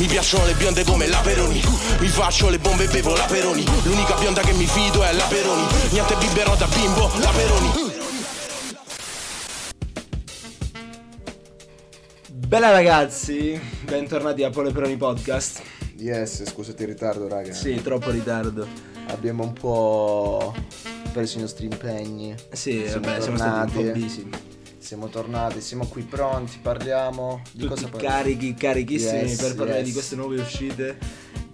Mi piacciono le bionde come la Peroni Mi faccio le bombe e bevo la Peroni L'unica bionda che mi fido è la Peroni Niente biberò da bimbo, la Peroni Bella ragazzi, bentornati a Pole Peroni Podcast. Yes, scusate il ritardo, raga. Sì, troppo ritardo. Abbiamo un po' perso i nostri impegni. Sì, Siamo vabbè, siamo stati un po' busy. Siamo tornati, siamo qui pronti, parliamo di Tutti cosa parliamo. carichi, carichissimi Yes, per parlare yes. di queste nuove uscite.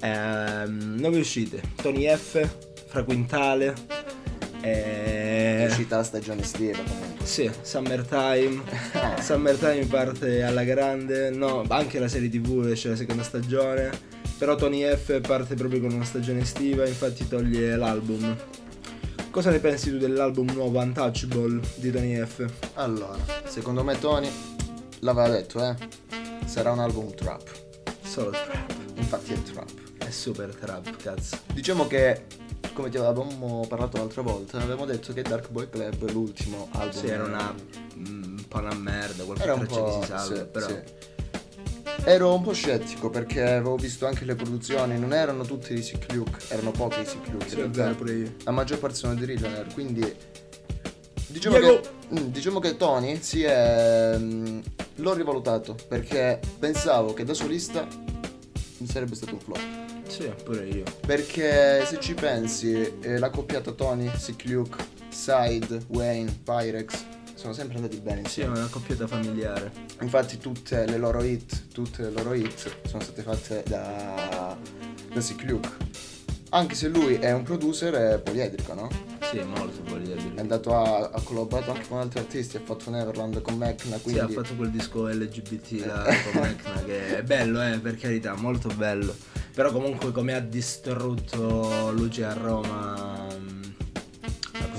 Ehm, nuove uscite. Tony F, Fra Quintale. È E... uscita la stagione estiva comunque. Sì, Summertime. Summertime parte alla grande. No, anche la serie TV esce la seconda stagione. Però Tony F parte proprio con una stagione estiva, infatti toglie l'album. Cosa ne pensi tu dell'album nuovo Untouchable di Tony F? Allora, secondo me Tony l'aveva detto, eh. Sarà un album trap. Solo trap. Infatti è trap. È super trap, cazzo. Diciamo che come ti avevamo parlato l'altra volta, avevamo detto che Dark Boy Club l'ultimo album. Sì, era una. mm, un po' una merda, qualche Era un traccia po'. che si salva, sì, però. sì. Ero un po' scettico perché avevo visto anche le produzioni, non erano tutte di Sick Luke, erano poche di Sick Luke. Sì, è vero, pure io. La maggior parte sono di Regioner, quindi diciamo Diego! che, mm, diciamo che Tony si è... mm, l'ho rivalutato perché pensavo che da solista sarebbe stato un flop. Sì, pure io. Perché se ci pensi, eh, la coppiata Tony, Sick Luke, Side, Wayne, Pyrex sono sempre andati bene Sì, è insieme. una coppiata familiare. Infatti tutte le loro hit, tutte le loro hit sono state fatte da, da Sick Luke. Anche se lui è un producer è poliedrico, no? Sì, molto poliedrico. È andato a, ha collaborato anche con altri artisti, ha fatto Neverland con Mecna, Sì, quindi... ha fatto quel disco LGBT là con Mecna che è bello, eh, per carità, molto bello. Però comunque come ha distrutto Luce a Roma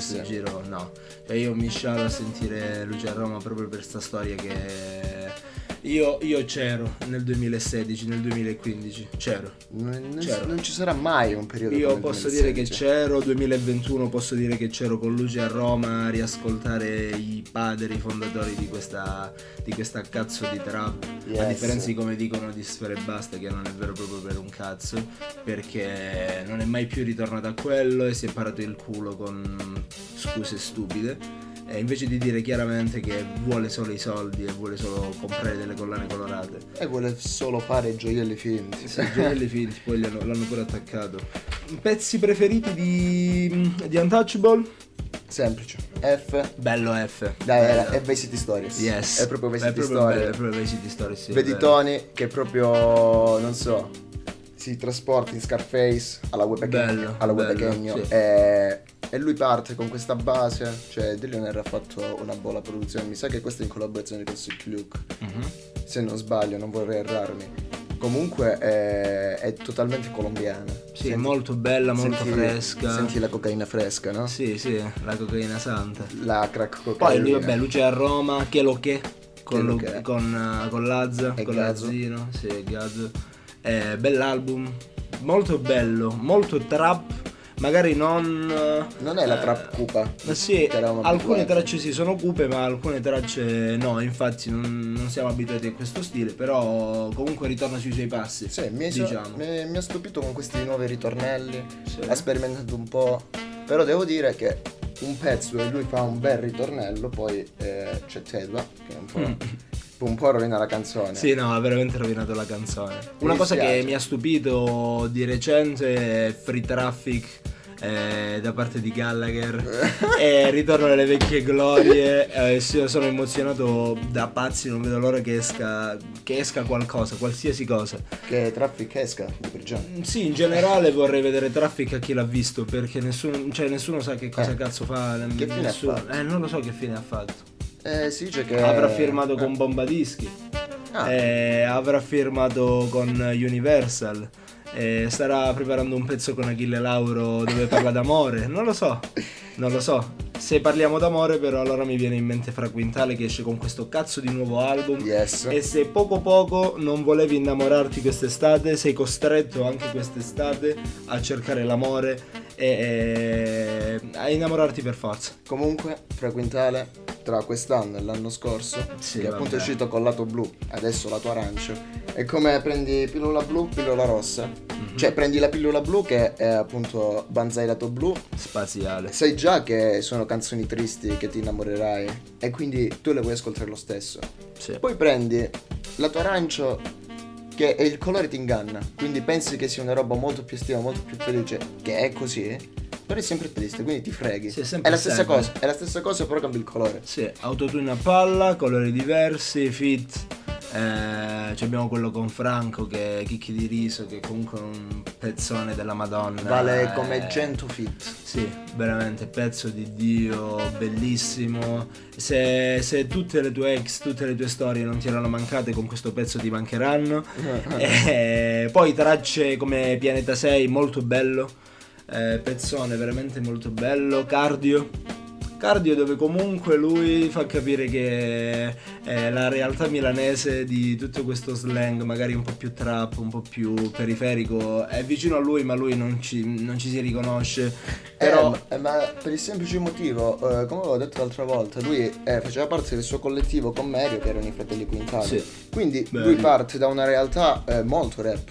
questo giro, no. Cioè io mi scialo a sentire Luce a Roma proprio per sta storia che io, io c'ero nel 2016, nel 2015, c'ero. Non, C'ero. non ci sarà mai un periodo Io posso dire che 2016. c'ero, 2021 posso dire che c'ero con Luce a Roma a riascoltare i padri i fondatori di questa, di questa cazzo di trap. A Yes. differenza di come dicono di Sfere e Basta, che non è vero proprio per un cazzo, perché non è mai più ritornato a quello e si è parato il culo con scuse stupide. E invece di dire chiaramente che vuole solo i soldi e vuole solo comprare delle collane colorate. E vuole solo fare gioielli finti. Sì, gioielli finti, poi hanno- l'hanno pure attaccato. Pezzi preferiti di, di Untouchable? Semplice. F. Bello F. Dai, Bello. era- è Vice City Stories. Yes. È proprio proprio Stories. è proprio Vice City Stories, sì, Vedi. Tony che proprio, non so, si trasporta in Scarface alla Webecagno, alla bello, Webecagno sì. e, e lui parte con questa base, cioè Dillionaire ha fatto una buona produzione, mi sa che questa è in collaborazione con Sick Luke, Mhm. se non sbaglio, non vorrei errarmi. Comunque è, è totalmente colombiana. Sì, molto bella, molto senti- fresca. Senti la cocaina fresca, no? Sì, sì, la cocaina santa. La crack Poi cocaina. lui, vabbè, Luce a Roma, che lo che? Con, Che lo che? con, eh, con Lazza, E con Gazzo. Lazzino, sì, Gazzo. Eh, bell'album, molto bello, molto trap, magari non... eh, Non è la eh, trap cupa. Ma sì, che eravamo alcune tracce sì sono cupe, ma alcune tracce no, infatti non, non siamo abituati a questo stile, però comunque ritorna sui suoi passi. Sì, mi, diciamo. mi- mi ha stupito con questi nuovi ritornelli. Sì. Ha sperimentato un po'. Però devo dire che un pezzo e lui fa un bel ritornello, poi eh, c'è Tedua, che un po', un po' rovina la canzone. Sì, no, ha veramente rovinato la canzone. Una cosa dispiace. che mi ha stupito di recente è Free Traffic eh, da parte di Gallagher e ritorno alle vecchie glorie. eh, sono emozionato da pazzi, non vedo l'ora che esca, che esca qualcosa, qualsiasi cosa. Che Traffic esca di prigione. Mm, Sì, in generale vorrei vedere Traffic a chi l'ha visto, perché nessuno, cioè, nessuno sa che cosa Eh. cazzo fa. Che fine ha nessuno- fatto? Eh, non lo so che fine ha fatto. Eh, si dice che. Avrà firmato eh, con Bombadischi. Ah. eh, avrà firmato con Universal. Eh, starà preparando un pezzo con Achille Lauro dove parla d'amore. Non lo so, non lo so. Se parliamo d'amore, però, allora mi viene in mente Fra Quintale che esce con questo cazzo di nuovo album. Yes. E se poco poco non volevi innamorarti quest'estate, sei costretto anche quest'estate a cercare l'amore e, e a innamorarti per forza. Comunque, fra Quintale, tra quest'anno e l'anno scorso, Sì, che appunto è uscito col lato blu, adesso lato arancio, è come prendi pillola blu, pillola rossa. Mhm. Cioè prendi la pillola blu che è appunto Banzai lato blu, Spaziale. sai già che sono canzoni tristi che ti innamorerai e quindi tu le vuoi ascoltare lo stesso. Sì. Poi prendi lato arancio che il colore ti inganna, quindi pensi che sia una roba molto più estiva, molto più felice, che è così, però è sempre triste, quindi ti freghi. Sì, è è la stessa cosa, è la stessa cosa però cambia il colore. Sì, autotune a palla, colori diversi, fit. Eh, abbiamo quello con Franco che è Chicchi di riso, che è comunque un pezzone della Madonna. Vale eh, come 100 fit. Sì, veramente pezzo di Dio, bellissimo. Se, se tutte le tue ex, tutte le tue storie non ti erano mancate, con questo pezzo ti mancheranno. Eh, poi tracce come Pianeta 6, molto bello. Eh, pezzone veramente molto bello. Cardio. Cardio dove comunque lui fa capire che è la realtà milanese di tutto questo slang, magari un po' più trap, un po' più periferico, è vicino a lui ma lui non ci, non ci si riconosce. Però Eh, ma, ma per il semplice motivo, eh, come avevo detto l'altra volta, lui eh, faceva parte del suo collettivo con Mario, che erano i fratelli Quintana. Sì. Quindi Belli. lui parte da una realtà eh, molto rap.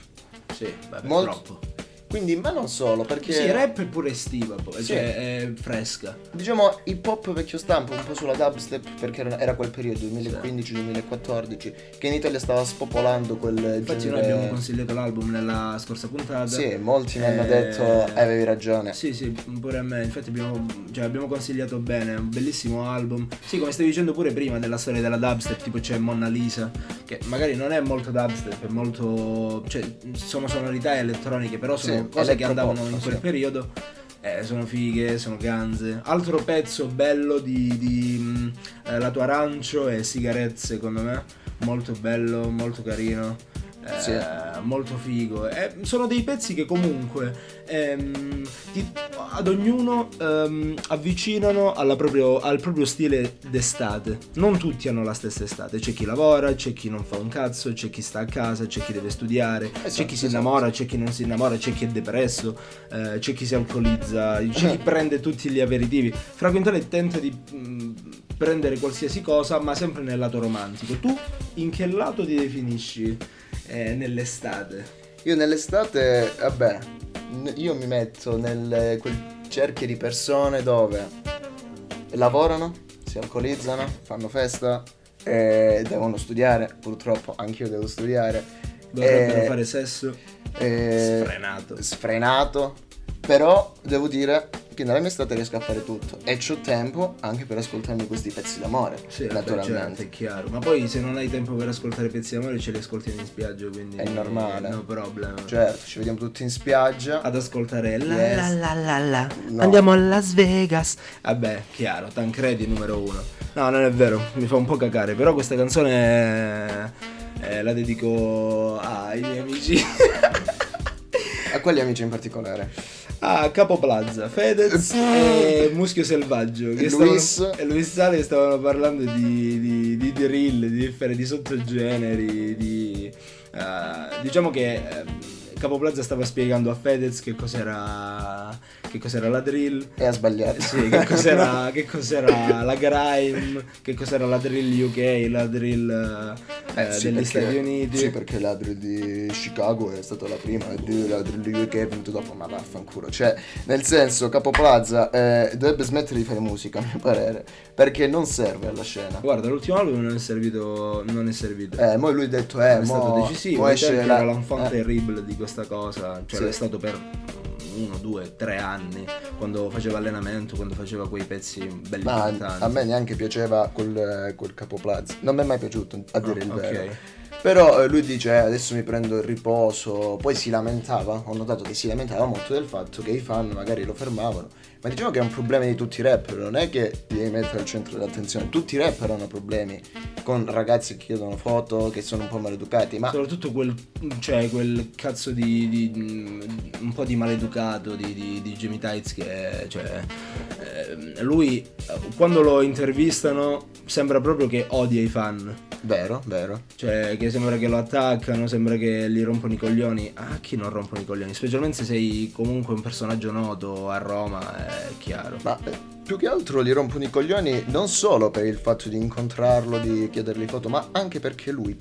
Sì, vabbè, Molto- troppo. Quindi, ma non solo, perché Sì, rap è pure estiva, poi, Sì. cioè è fresca. diciamo hip hop vecchio stampo, un po' sulla dubstep, perché era, quel periodo, 2015-2014, che in Italia stava spopolando quel Infatti noi genere- abbiamo consigliato l'album nella scorsa puntata. Sì, molti mi hanno Eh, detto "Eh, avevi ragione. Sì, sì, pure a me. Infatti abbiamo, cioè, abbiamo consigliato bene, è un bellissimo album. Sì, come stavi dicendo pure prima della storia della dubstep, tipo c'è Monna Lisa, che magari non è molto dubstep, è molto... cioè sono sonorità elettroniche, però sono Sì, cose che andavano in quel sì. periodo. Eh, sono fighe, sono ganze. Altro pezzo bello di, di, mh, eh, La tua arancio e Sigarette, secondo me. Molto bello, molto carino. Eh, Sì. molto figo. Eh, sono dei pezzi che comunque ehm, ti- ad ognuno ehm, avvicinano alla proprio- al proprio stile d'estate. Non tutti hanno la stessa estate. C'è chi lavora, c'è chi non fa un cazzo, c'è chi sta a casa, c'è chi deve studiare, c'è Esatto, chi si esatto. innamora, c'è chi non si innamora, c'è chi è depresso, eh, c'è chi si alcolizza, c'è chi prende tutti gli aperitivi. Fra Quintale tenta di mh, prendere qualsiasi cosa, ma sempre nel lato romantico. Tu in che lato ti definisci eh, nell'estate? Io nell'estate, vabbè, io mi metto nel quel cerchio di persone dove lavorano, si alcolizzano, fanno festa e devono studiare, purtroppo anch'io devo studiare. Dovrebbero Eh, fare sesso eh, sfrenato. sfrenato, però devo dire che nella mia estate riesco a fare tutto e c'ho tempo anche per ascoltarmi questi pezzi d'amore, Sì, vabbè, certo, naturalmente. è chiaro. Ma poi se non hai tempo per ascoltare pezzi d'amore ce li ascolti in spiaggia, quindi È normale. No problem. Certo, ci vediamo tutti in spiaggia. Ad ascoltare la Yes. la la la la. No. Andiamo a Las Vegas. Vabbè, chiaro, Tancredi numero uno. No, non è vero, mi fa un po' cacare, però questa canzone eh, la dedico ai miei amici. A quali amici in particolare? a Capo Plaza, Fedez e Muschio Selvaggio che E stavano- Luis? e Luis Sale stavano parlando di, di, di drill, di, di sottogeneri, di, eh, diciamo che eh, Capo Plaza stava spiegando a Fedez che cos'era, che cos'era la drill, E ha sbagliato. eh, sì, che cos'era, che cos'era la grime, che cos'era la drill UK, la drill eh, Eh, sì, degli perché- Stati Uniti. Sì, perché la drill di Chicago è stata la prima la drill UK è venuta dopo, ma vaffanculo. Cioè, nel senso, Capo Plaza eh, dovrebbe smettere di fare musica, a mio parere, perché non serve alla scena. Guarda, l'ultimo album non è servito. Non è servito. Eh, mo lui ha detto, eh, è stato mo, decisivo. mo esce era la... l'enfant eh, terrible di questa cosa. Cioè, Sì. l'è stato per uno, due, tre anni. Quando faceva allenamento, quando faceva quei pezzi belli ma importanti. a me neanche piaceva quel, quel Capo Plaza. Non mi è mai piaciuto, a dire il Ah, ok. vero. Però eh, lui dice eh, adesso mi prendo il riposo, poi si lamentava, ho notato che si lamentava molto del fatto che i fan magari lo fermavano, ma diciamo che è un problema di tutti i rapper, non è che devi mettere al centro dell'attenzione, tutti i rapper hanno problemi con ragazzi che chiedono foto, che sono un po' maleducati, ma Soprattutto quel, cioè, quel cazzo di, di- un po' di maleducato di, di, di Jamie Tights che cioè, ehm, lui eh, quando lo intervistano sembra proprio che odia i fan. Vero, vero. Cioè, che sembra che lo attaccano, sembra che gli rompono i coglioni. A chi non rompono i coglioni? Specialmente se sei comunque un personaggio noto a Roma, è chiaro. Ma eh, più che altro gli rompono i coglioni non solo per il fatto di incontrarlo, di chiedergli foto, ma anche perché lui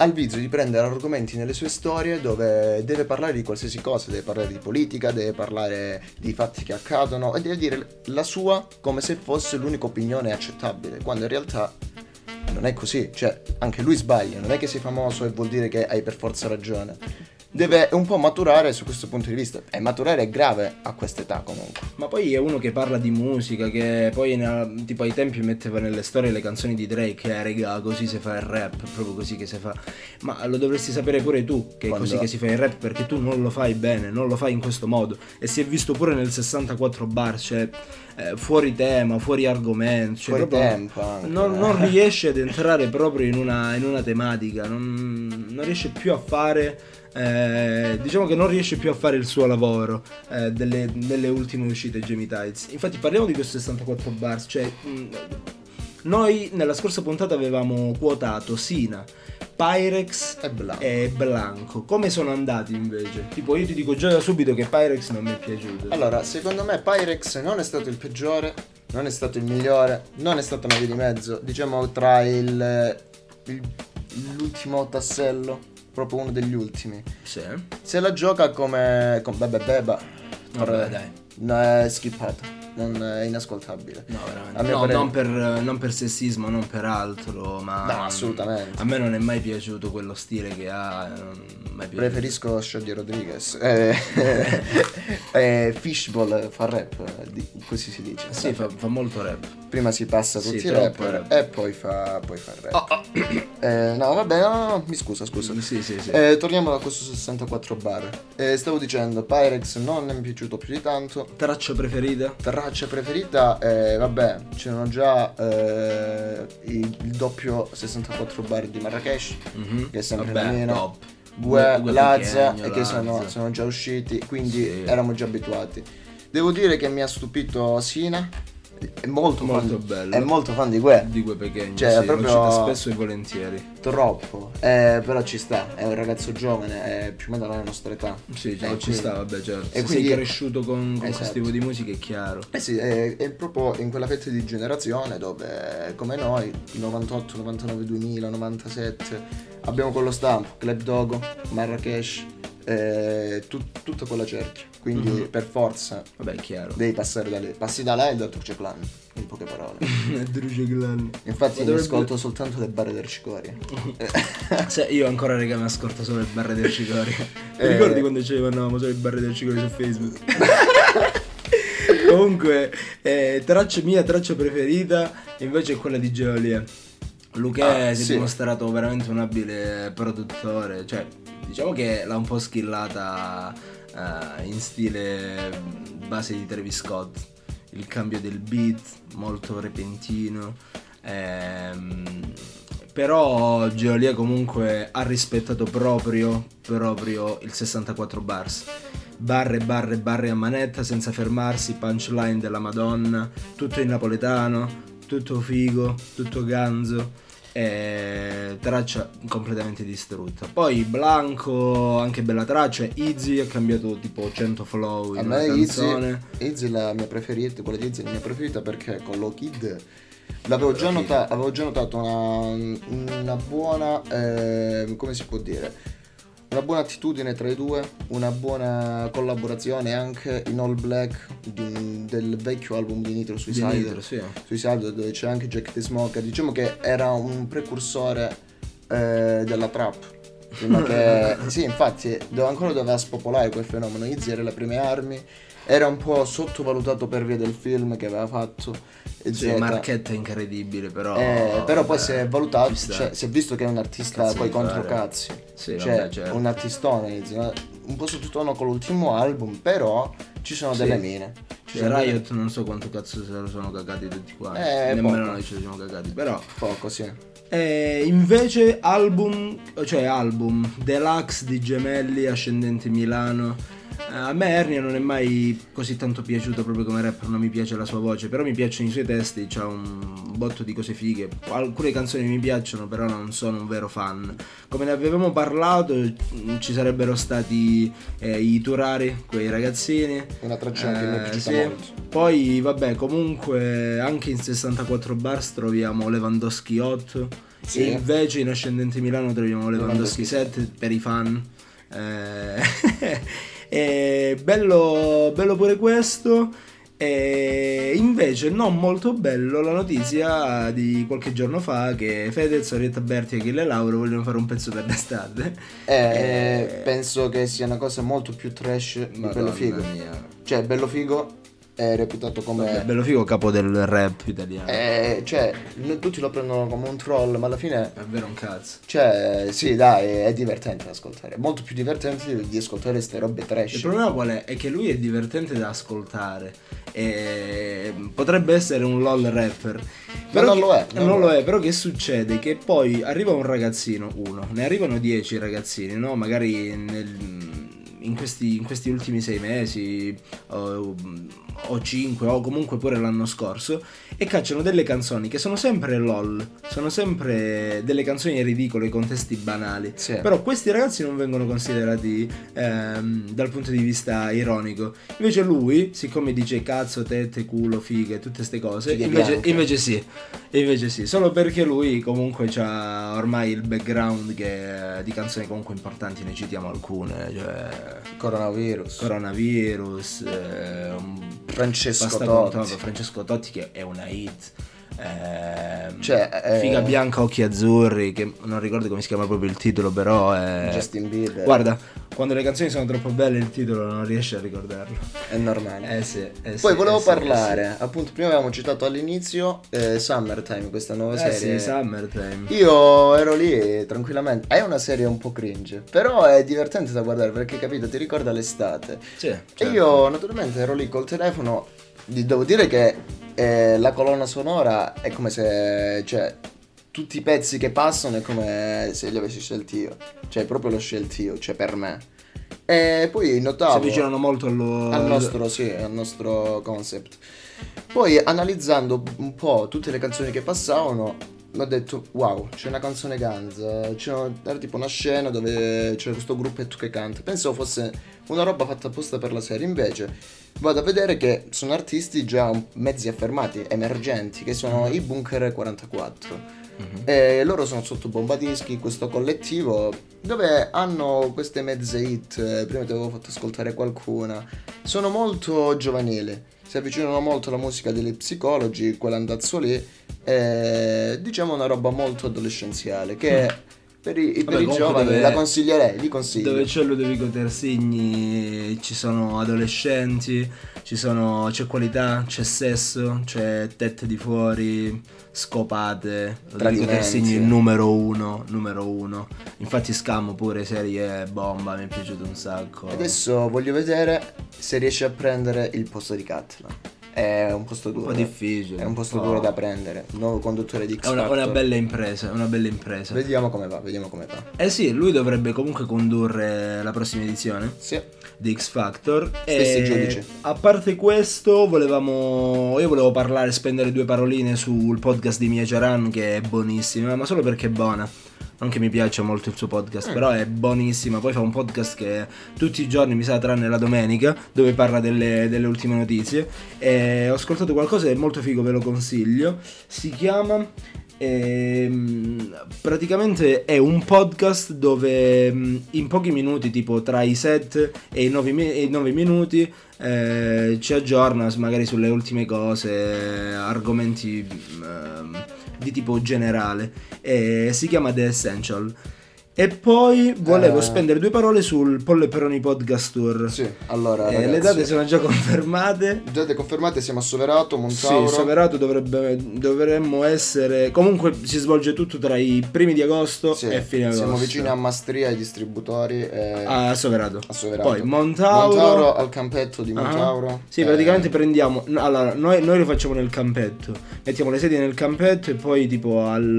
ha il vizio di prendere argomenti nelle sue storie dove deve parlare di qualsiasi cosa, deve parlare di politica, deve parlare di fatti che accadono e deve dire la sua come se fosse l'unica opinione accettabile, quando in realtà non è così, cioè anche lui sbaglia, non è che sei famoso e vuol dire che hai per forza ragione deve un po' maturare su questo punto di vista. E maturare è grave a quest'età comunque. Ma poi è uno che parla di musica, che poi nella- tipo ai tempi metteva nelle storie le canzoni di Drake, eh regà, così si fa il rap, proprio così che si fa. Ma lo dovresti sapere pure tu, che è Quando- così che si fa il rap, perché tu non lo fai bene, non lo fai in questo modo. E si è visto pure nel 64 bar, cioè eh, fuori tema, fuori argomento. Cioè, Fuori tempo anche. eh. Non, non riesce ad entrare proprio in una, in una tematica, non, non riesce più a fare... eh, diciamo che non riesce più a fare il suo lavoro eh, delle, delle ultime uscite Jamie Tides. Infatti parliamo di questo 64 bars, cioè mh, noi nella scorsa puntata avevamo quotato Sina, Pyrex E Blanco. e Blanco. Come sono andati invece? Tipo io ti dico già da subito che Pyrex non mi è piaciuto. Allora, secondo me Pyrex non è stato il peggiore, non è stato il migliore, non è stato una via di mezzo, diciamo tra il, il- l'ultimo tassello, proprio uno degli ultimi. Sì. Se la gioca come con Bebe Beba, Vabbè, dai. no, è skippata, non è inascoltabile. No, veramente. No, non per, non per sessismo, non per altro, ma... No, assolutamente. A me non è mai piaciuto quello stile che ha. Preferisco Shady Rodriguez. Eh, eh, Fishball fa rap, così si dice. Sì, fa, fa molto rap. Prima si passa Sì, tutti i troppo rapper rap. e poi fa, poi fa rap. Oh, oh. Eh, no, vabbè, no, no, mi scusa, scusa. Sì, sì, sì. Eh, torniamo a questo 64 bar. Eh, stavo dicendo, Pyrex non mi è piaciuto più di tanto. Traccia preferita? Traccia preferita, eh, vabbè, c'erano già eh, il, il doppio 64 bar di Marrakesh, Mhm. che è sempre Vabbè, mia. top. Gue, Lazza, e che sono, sono già usciti, quindi Sì. eravamo già abituati. Devo dire che mi ha stupito Sina, è molto, Molto fan, bello. è molto fan di Gue, Di quei pequeni. Cioè, sì, proprio- lo cita spesso e volentieri. troppo, eh, però ci sta, è un ragazzo giovane, è più o meno della nostra età. Sì, cioè, Eh, ci quindi- sta, vabbè, certo. e Se quindi- sei cresciuto con, con Esatto. questo tipo di musica è chiaro. Eh sì, è, è proprio in quella fetta di generazione dove, come noi, 98, 99, 2000, 97, abbiamo quello stampo, Club Dogo, Marrakesh, eh, tut- tutta quella cerchia. Quindi Mhm. per forza Vabbè, è chiaro. devi passare da lì. Passi da là e dal Turce Clan, in poche parole. Druce Glan. Infatti Ma mi dovrebbe- ascolto soltanto le barre del Cicoria. Se io ancora raga mi ascolto solo le barre del Cicoria. Ti Eh. ricordi quando ci mandavamo solo le barre del Cicoria su Facebook? Comunque, eh, traccia mia traccia preferita invece è quella di Geolie. Luque Ah, si è sì. dimostrato veramente un abile produttore, cioè diciamo che l'ha un po' skillata eh, in stile base di Travis Scott. Il cambio del beat, molto repentino. ehm, però Geolia comunque ha rispettato proprio, proprio il 64 bars. Barre, barre, barre a manetta senza fermarsi, punchline della Madonna, tutto in napoletano, tutto figo, tutto ganzo. E traccia completamente distrutta. Poi Blanco, anche bella traccia. Easy ha cambiato tipo 100 flow in A me. Izzy è la mia preferita, quella di Izzy è la mia preferita perché con Low Kid l'avevo già, nota- avevo già notato una, una buona, eh, come si può dire, una buona attitudine tra i due, una buona collaborazione anche in All Black di- del vecchio album di Nitro Di Suicide. Nitro, sì. Suicide dove c'è anche Jack the Smoker, diciamo che era un precursore eh, della trap. Prima che, sì, infatti, dove ancora doveva spopolare quel fenomeno. Izzy era le prime armi, era un po' sottovalutato per via del film che aveva fatto. E Sì, Z. marchetta incredibile, però. Eh, però poi vabbè, si è valutato, ci sta. cioè, si è visto che è un artista Cazzo poi contro cazzi. Sì, cioè, vabbè, certo. un artistone, un po' sottotono con l'ultimo album, però ci sono Sì. delle mine. Ci Cioè, Riot non so quanto cazzo se lo sono cagati tutti quanti. Eh, Nemmeno poco. noi ce li siamo cagati. Però. Poco, sì. Eh, invece album, cioè album, Deluxe di Gemelli, Ascendente Milano. Eh, A me Ernia non è mai così tanto piaciuto proprio come rapper, non mi piace la sua voce, però mi piacciono i suoi testi, c'ha un botto di cose fighe. Alcune canzoni mi piacciono, però non sono un vero fan. Come ne avevamo parlato, ci sarebbero stati eh, i Turari, quei ragazzini. Una traccia che mi è Eh, sì. molto. Poi vabbè, comunque anche in 64 bars troviamo Lewandowski 8 Sì. e invece in Ascendente Milano troviamo Lewandowski Lewandowski 7 per i fan. Eh, e bello, bello pure questo. E invece non molto bello la notizia di qualche giorno fa che Fedez, Orietta Berti e Achille Lauro vogliono fare un pezzo per l'estate. Eh, Eh, penso che sia una cosa molto più trash di Madonna Bello Figo. mia. Cioè, Bello Figo è reputato come... Vabbè, bello figo capo del rap italiano. Eh, cioè, tutti lo prendono come un troll, ma alla fine... È vero un cazzo. Cioè, sì, dai, è divertente da ascoltare. È molto più divertente di ascoltare queste robe Il trash. problema qual è? È che lui è divertente da ascoltare. E potrebbe essere un LOL rapper. non che- lo è, non Non lo lo è. è, però che succede? Che poi arriva un ragazzino, uno, ne arrivano dieci ragazzini, no? Magari nel- in, questi, in questi ultimi sei mesi o, o cinque o comunque pure l'anno scorso e cacciano delle canzoni che sono sempre LOL, sono sempre delle canzoni ridicole con testi banali. Sì. Però questi ragazzi non vengono considerati ehm, dal punto di vista ironico. Invece lui, siccome dice cazzo, tette, culo, fighe, tutte queste cose, invece, invece sì. Invece sì, solo perché lui comunque ha ormai il background che, di canzoni comunque importanti, ne citiamo alcune, cioè Coronavirus. Coronavirus, eh, Francesco Totti. Francesco Totti che è una hit. Ehm, Cioè, eh, Figa bianca, occhi azzurri, che non ricordo come si chiama proprio il titolo, però è... Justin Bieber. Guarda, quando le canzoni sono troppo belle il titolo non riesci a ricordarlo. È normale. Eh sì, eh sì, Poi volevo eh sì, parlare, appunto, prima avevamo citato all'inizio eh, Summertime, questa nuova Eh sì, serie. eh sì, Summertime. Io ero lì tranquillamente. È una serie un po' cringe, però è divertente da guardare perché, capito, ti ricorda l'estate. Sì, E certo. io naturalmente ero lì col telefono. Devo dire che eh, la colonna sonora è come se. cioè. Tutti i pezzi che passano è come se li avessi scelti io. Cioè, proprio l'ho scelti io, cioè per me. E poi si notavo. avvicinano molto allo... Al nostro, sì, al nostro concept. Poi analizzando un po' tutte le canzoni che passavano, ho detto wow, c'è una canzone Guns, c'è era tipo una scena dove c'è questo gruppetto che canta. Pensavo fosse una roba fatta apposta per la serie, invece vado a vedere che sono artisti già mezzi affermati, emergenti, che sono i Bunker 44. Mhm. E loro sono sotto Bombadischi, questo collettivo, dove hanno queste mezze hit. Prima ti avevo fatto ascoltare qualcuna. Sono molto giovanili, si avvicinano molto alla musica degli psicologi, quell'andazzo lì. E diciamo una roba molto adolescenziale che per i, per. Vabbè, i comunque giovani dove- la consiglierei, li consiglio. Dove c'è Ludovico Terzigni ci sono adolescenti, ci sono, c'è qualità, c'è sesso, c'è tette di fuori, scopate. Ludovico. Terzigni il numero uno, numero uno. Infatti scamo pure serie bomba, mi è piaciuto un sacco. Adesso voglio vedere se riesce a prendere il posto di Katla. È un posto duro. po' difficile, È un posto un po'. duro da prendere. Nuovo conduttore di X È una, Factor. una bella impresa, è una bella impresa. Vediamo come va, vediamo come va. Eh sì, lui dovrebbe comunque condurre la prossima edizione. Sì. di X Factor. Stessi E giudici. A parte questo, volevamo. Io volevo parlare, spendere due paroline sul podcast di Mia Charan, che è buonissima, ma solo perché è buona. Non che mi piaccia molto il suo podcast, però è buonissima. Poi fa un podcast che tutti i giorni mi sa, tranne la domenica, dove parla delle, delle ultime notizie. E ho ascoltato qualcosa, è molto figo, ve lo consiglio. Si chiama. Ehm, praticamente è un podcast dove mm, in pochi minuti, tipo tra i 7 e i 9, minuti, eh, ci aggiorna magari sulle ultime cose, argomenti ehm, di tipo generale. E si chiama The Essential. E poi volevo Eh. spendere due parole sul Polle Peroni Podcast Tour. Sì, allora Eh, ragazzi, le date sono già confermate. date confermate, siamo a Soverato, Montauro. Sì, Soverato dovrebbe, dovremmo essere. Comunque si svolge tutto tra i primi di agosto Sì, e fine agosto. Siamo vicini a Mastria, ai distributori. e- Ah, a Soverato. a Soverato. Poi Montauro. Montauro al campetto di Ah. Montauro. Sì, Eh, praticamente prendiamo. no, Allora, noi, noi lo facciamo nel campetto. Mettiamo le sedie nel campetto e poi tipo al.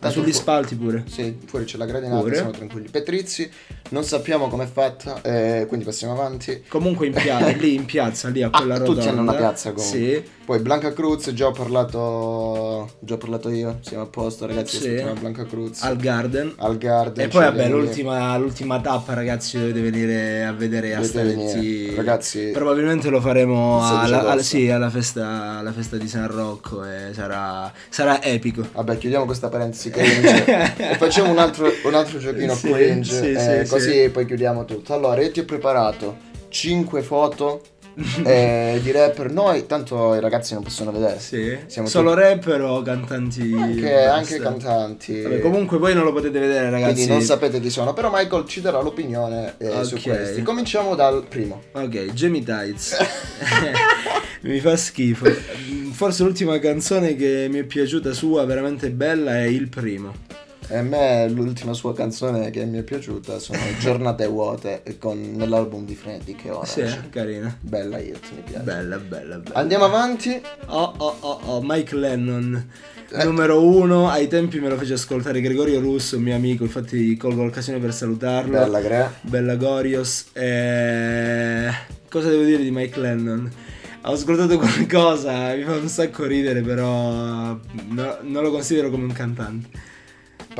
Tanto sugli fu- spalti pure. Sì, fuori c'è la Pure. siamo tranquilli. Petrizzi, non sappiamo com'è fatta, eh, quindi passiamo avanti. Comunque in piazza, lì in piazza, lì a quella Ah, rotonda. tutti hanno una piazza comunque. Sì. Poi Blanca Cruz, già ho parlato, già ho parlato io, siamo a posto ragazzi, Sì. Blanca Cruz. Al Garden. al Garden. E poi vabbè, l'ultima, l'ultima tappa ragazzi dovete venire a vedere a venire. Ragazzi, Probabilmente lo faremo il 16 alla, alla- sì, alla, festa, alla festa di San Rocco e sarà, sarà epico. Vabbè, chiudiamo questa parentesi cringe e facciamo un altro, un altro giochino Sì, cringe, sì, eh, sì, così sì. poi chiudiamo tutto. Allora, io ti ho preparato 5 foto eh, di rapper. Noi, tanto i ragazzi non possono vedere. Sì. Siamo Solo rapper o cantanti? Anche, anche cantanti. Vabbè, comunque voi non lo potete vedere ragazzi. Quindi non sapete chi sono, però Michael ci darà l'opinione eh, su Ok. questi. Cominciamo dal primo. Ok, Jamie Tights. mi fa schifo. Forse l'ultima canzone che mi è piaciuta sua, veramente bella, è Il Primo. E a me l'ultima sua canzone che mi è piaciuta sono Giornate vuote con, nell'album di Frenetic e Orange. Sì, carina. Bella hit, mi piace. Bella, bella, bella. Andiamo avanti. Oh, oh, oh, oh, Mike Lennon. Eh. Numero uno, ai tempi me lo fece ascoltare Gregorio Russo, un mio amico, infatti colgo l'occasione per salutarlo. Bella Gre. Bella Gorios. Eh, Cosa devo dire di Mike Lennon? Ho ascoltato qualcosa, mi fa un sacco ridere, però no- non lo considero come un cantante.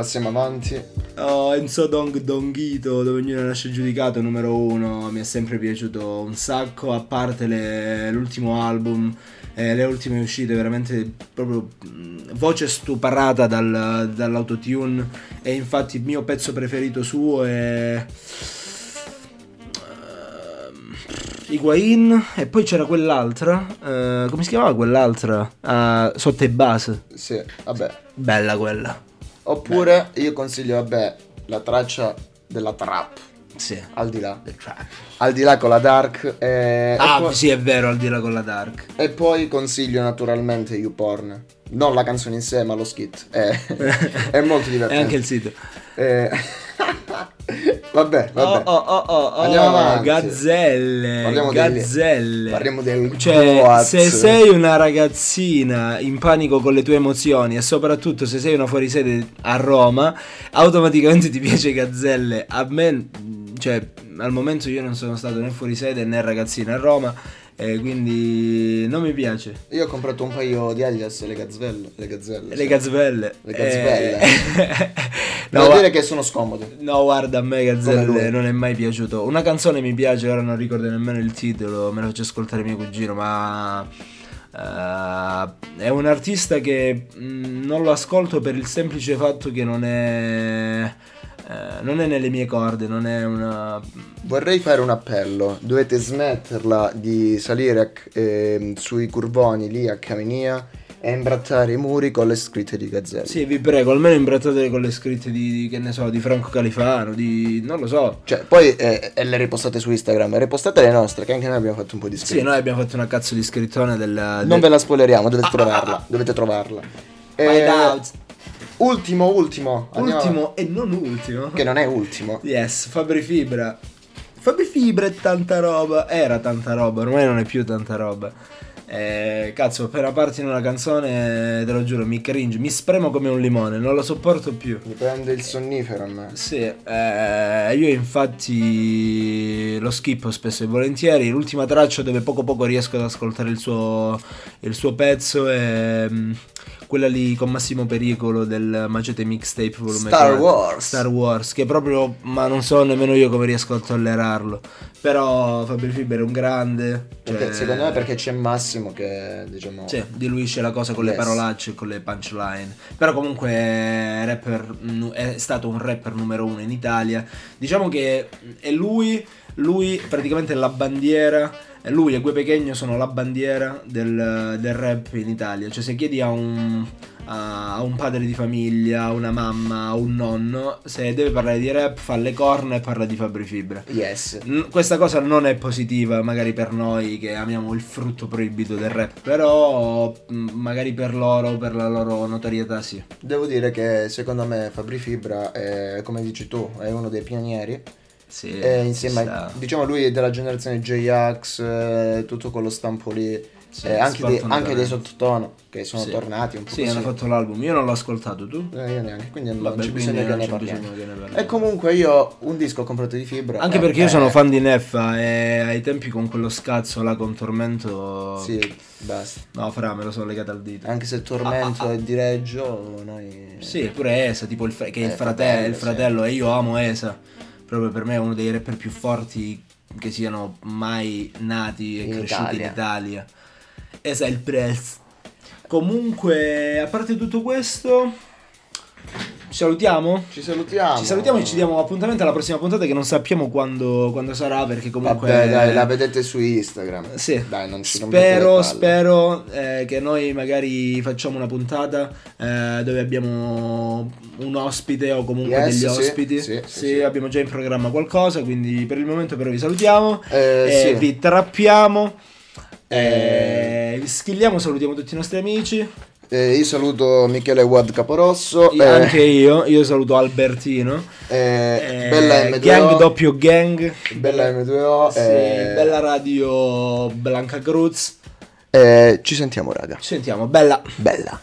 Passiamo avanti. Oh, Enzo Dong Donghito, dove ognuno nasce giudicato, numero uno, mi è sempre piaciuto un sacco, a parte le- l'ultimo album, eh, le ultime uscite, veramente proprio mh, voce stuparata dal- dall'autotune e infatti il mio pezzo preferito suo è... ehm, Higuain e poi c'era quell'altra, eh, come si chiamava quell'altra? Ah, sotto i base, Sì, vabbè. bella quella. Oppure io consiglio, vabbè, la traccia della trap. Sì. Al di là. Al di là con la dark. eh, Ah, e, poi, sì, è vero, al di là con la Dark. e poi consiglio naturalmente YouPorn. Non la canzone in sé, ma lo skit. È, è molto E divertente. anche il sito. Eh, vabbè, vabbè. Oh, oh, oh, oh, oh, Andiamo avanti. Gazzelle. Parliamo del- gazzelle. parliamo del Cioè, Goaz. se sei una ragazzina in panico con le tue emozioni e soprattutto se sei una fuorisede a Roma, automaticamente ti piace Gazzelle. A me, cioè, al momento io non sono stato né fuorisede né ragazzina a Roma, e quindi non mi piace. Io ho comprato un paio di Adidas, le gazzelle. Le gazzelle. Le gazzelle. Le gazzelle. Eh, Devo no, dire che sono scomode. No, guarda, a me Gazzelle non è mai piaciuto. Una canzone mi piace, ora non ricordo nemmeno il titolo, me la faccio ascoltare mio cugino, ma eh, è un artista che mh, non lo ascolto per il semplice fatto che non è eh, non è nelle mie corde, non è una Vorrei fare un appello. Dovete smetterla di salire a- ehm, sui curvoni lì a Caminia e imbrattare i muri con le scritte di gazzelle. Sì, vi prego, almeno imbrattate con le scritte di, di- che ne so, di Franco Califano, di non lo so. Cioè, poi eh, le ripostate su Instagram, ripostate le nostre, che anche noi abbiamo fatto un po' di Sì, scritte. noi abbiamo fatto una cazzo di scrittone del, Non ve la spoileriamo, dovete trovarla. Dovete trovarla. Find Eh, out. Ultimo, ultimo. andiamo- Ultimo e non ultimo. Che non è ultimo. Yes, Fabri Fibra. Fabri Fibra è tanta roba. Era tanta roba, ormai non è più tanta roba. Eh, cazzo, appena parti in una canzone, te lo giuro, mi cringe, mi spremo come un limone, non lo sopporto più. Mi prende il sonnifero a me. Sì, eh, io infatti lo schippo spesso e volentieri. L'ultima traccia dove poco poco riesco ad ascoltare il suo, il suo pezzo è mm, quella lì con Massimo Pericolo del Macete Mixtape volume Star 4. Wars. Star Wars, che proprio, ma non so nemmeno io come riesco a tollerarlo. Però Fabri Fibra è un grande. Cioè- secondo me perché c'è Massimo che diciamo sì, diluisce la cosa con le Yes. parolacce e con le punchline. Però comunque è, rapper, è stato un rapper numero uno in Italia. Diciamo che è lui, lui praticamente è la bandiera. Lui e Gue Pechegno sono la bandiera del, del rap in Italia. Cioè, se chiedi a un, a a un padre di famiglia, a una mamma, a un nonno, se deve parlare di rap, fa le corna e parla di Fabri Fibra. Yes. N- Questa cosa non è positiva, magari per noi che amiamo il frutto proibito del rap, però mh, magari per loro, per la loro notorietà, sì. Devo dire che secondo me Fabri Fibra è, come dici tu, è uno dei pionieri. Sì, E insieme a, diciamo lui è della generazione J-Ax, eh, tutto quello stampo lì. Sì, e anche, dei, anche dei sottotono che sono Sì. tornati un po' Sì, così. hanno fatto l'album. Io non l'ho ascoltato, tu? Eh, io neanche, quindi non Vabbè, non ne c'è bisogno che ne parliamo. E comunque io un disco ho comprato di fibra. Anche eh, perché io eh, sono fan di Neffa e ai tempi con quello scazzo là con Tormento... Sì, basta. No, fra, me lo sono legato al dito. Anche se Tormento è di Reggio, noi... Sì, pure Esa, tipo il, fr- che è il Eh, fratello, fratello, il fratello e io amo Esa. Proprio per me è uno dei rapper più forti che siano mai nati e In cresciuti Italia. in Italia. Esa è il press. Comunque, a parte tutto questo, ci salutiamo? Ci salutiamo. Ci salutiamo e ci diamo appuntamento alla prossima puntata che non sappiamo quando, quando sarà perché comunque... Vabbè, dai, la vedete su Instagram. Sì, Dai, non ci spero, spero eh, che noi magari facciamo una puntata eh, dove abbiamo un ospite o comunque Yes, degli sì, ospiti. sì, Sì, sì, abbiamo già in programma qualcosa, quindi per il momento però vi salutiamo, Eh, vi trappiamo, Eh, eh, schilliamo, salutiamo tutti i nostri amici, eh, io saluto Michele Wad Caporosso. Io- eh, anche io, io saluto Albertino, eh, eh, Bella M2O. Gang doppio gang, Bella M2O. sì, eh, bella radio Blanca Cruz, eh, ci sentiamo, raga. ci sentiamo, bella. Bella.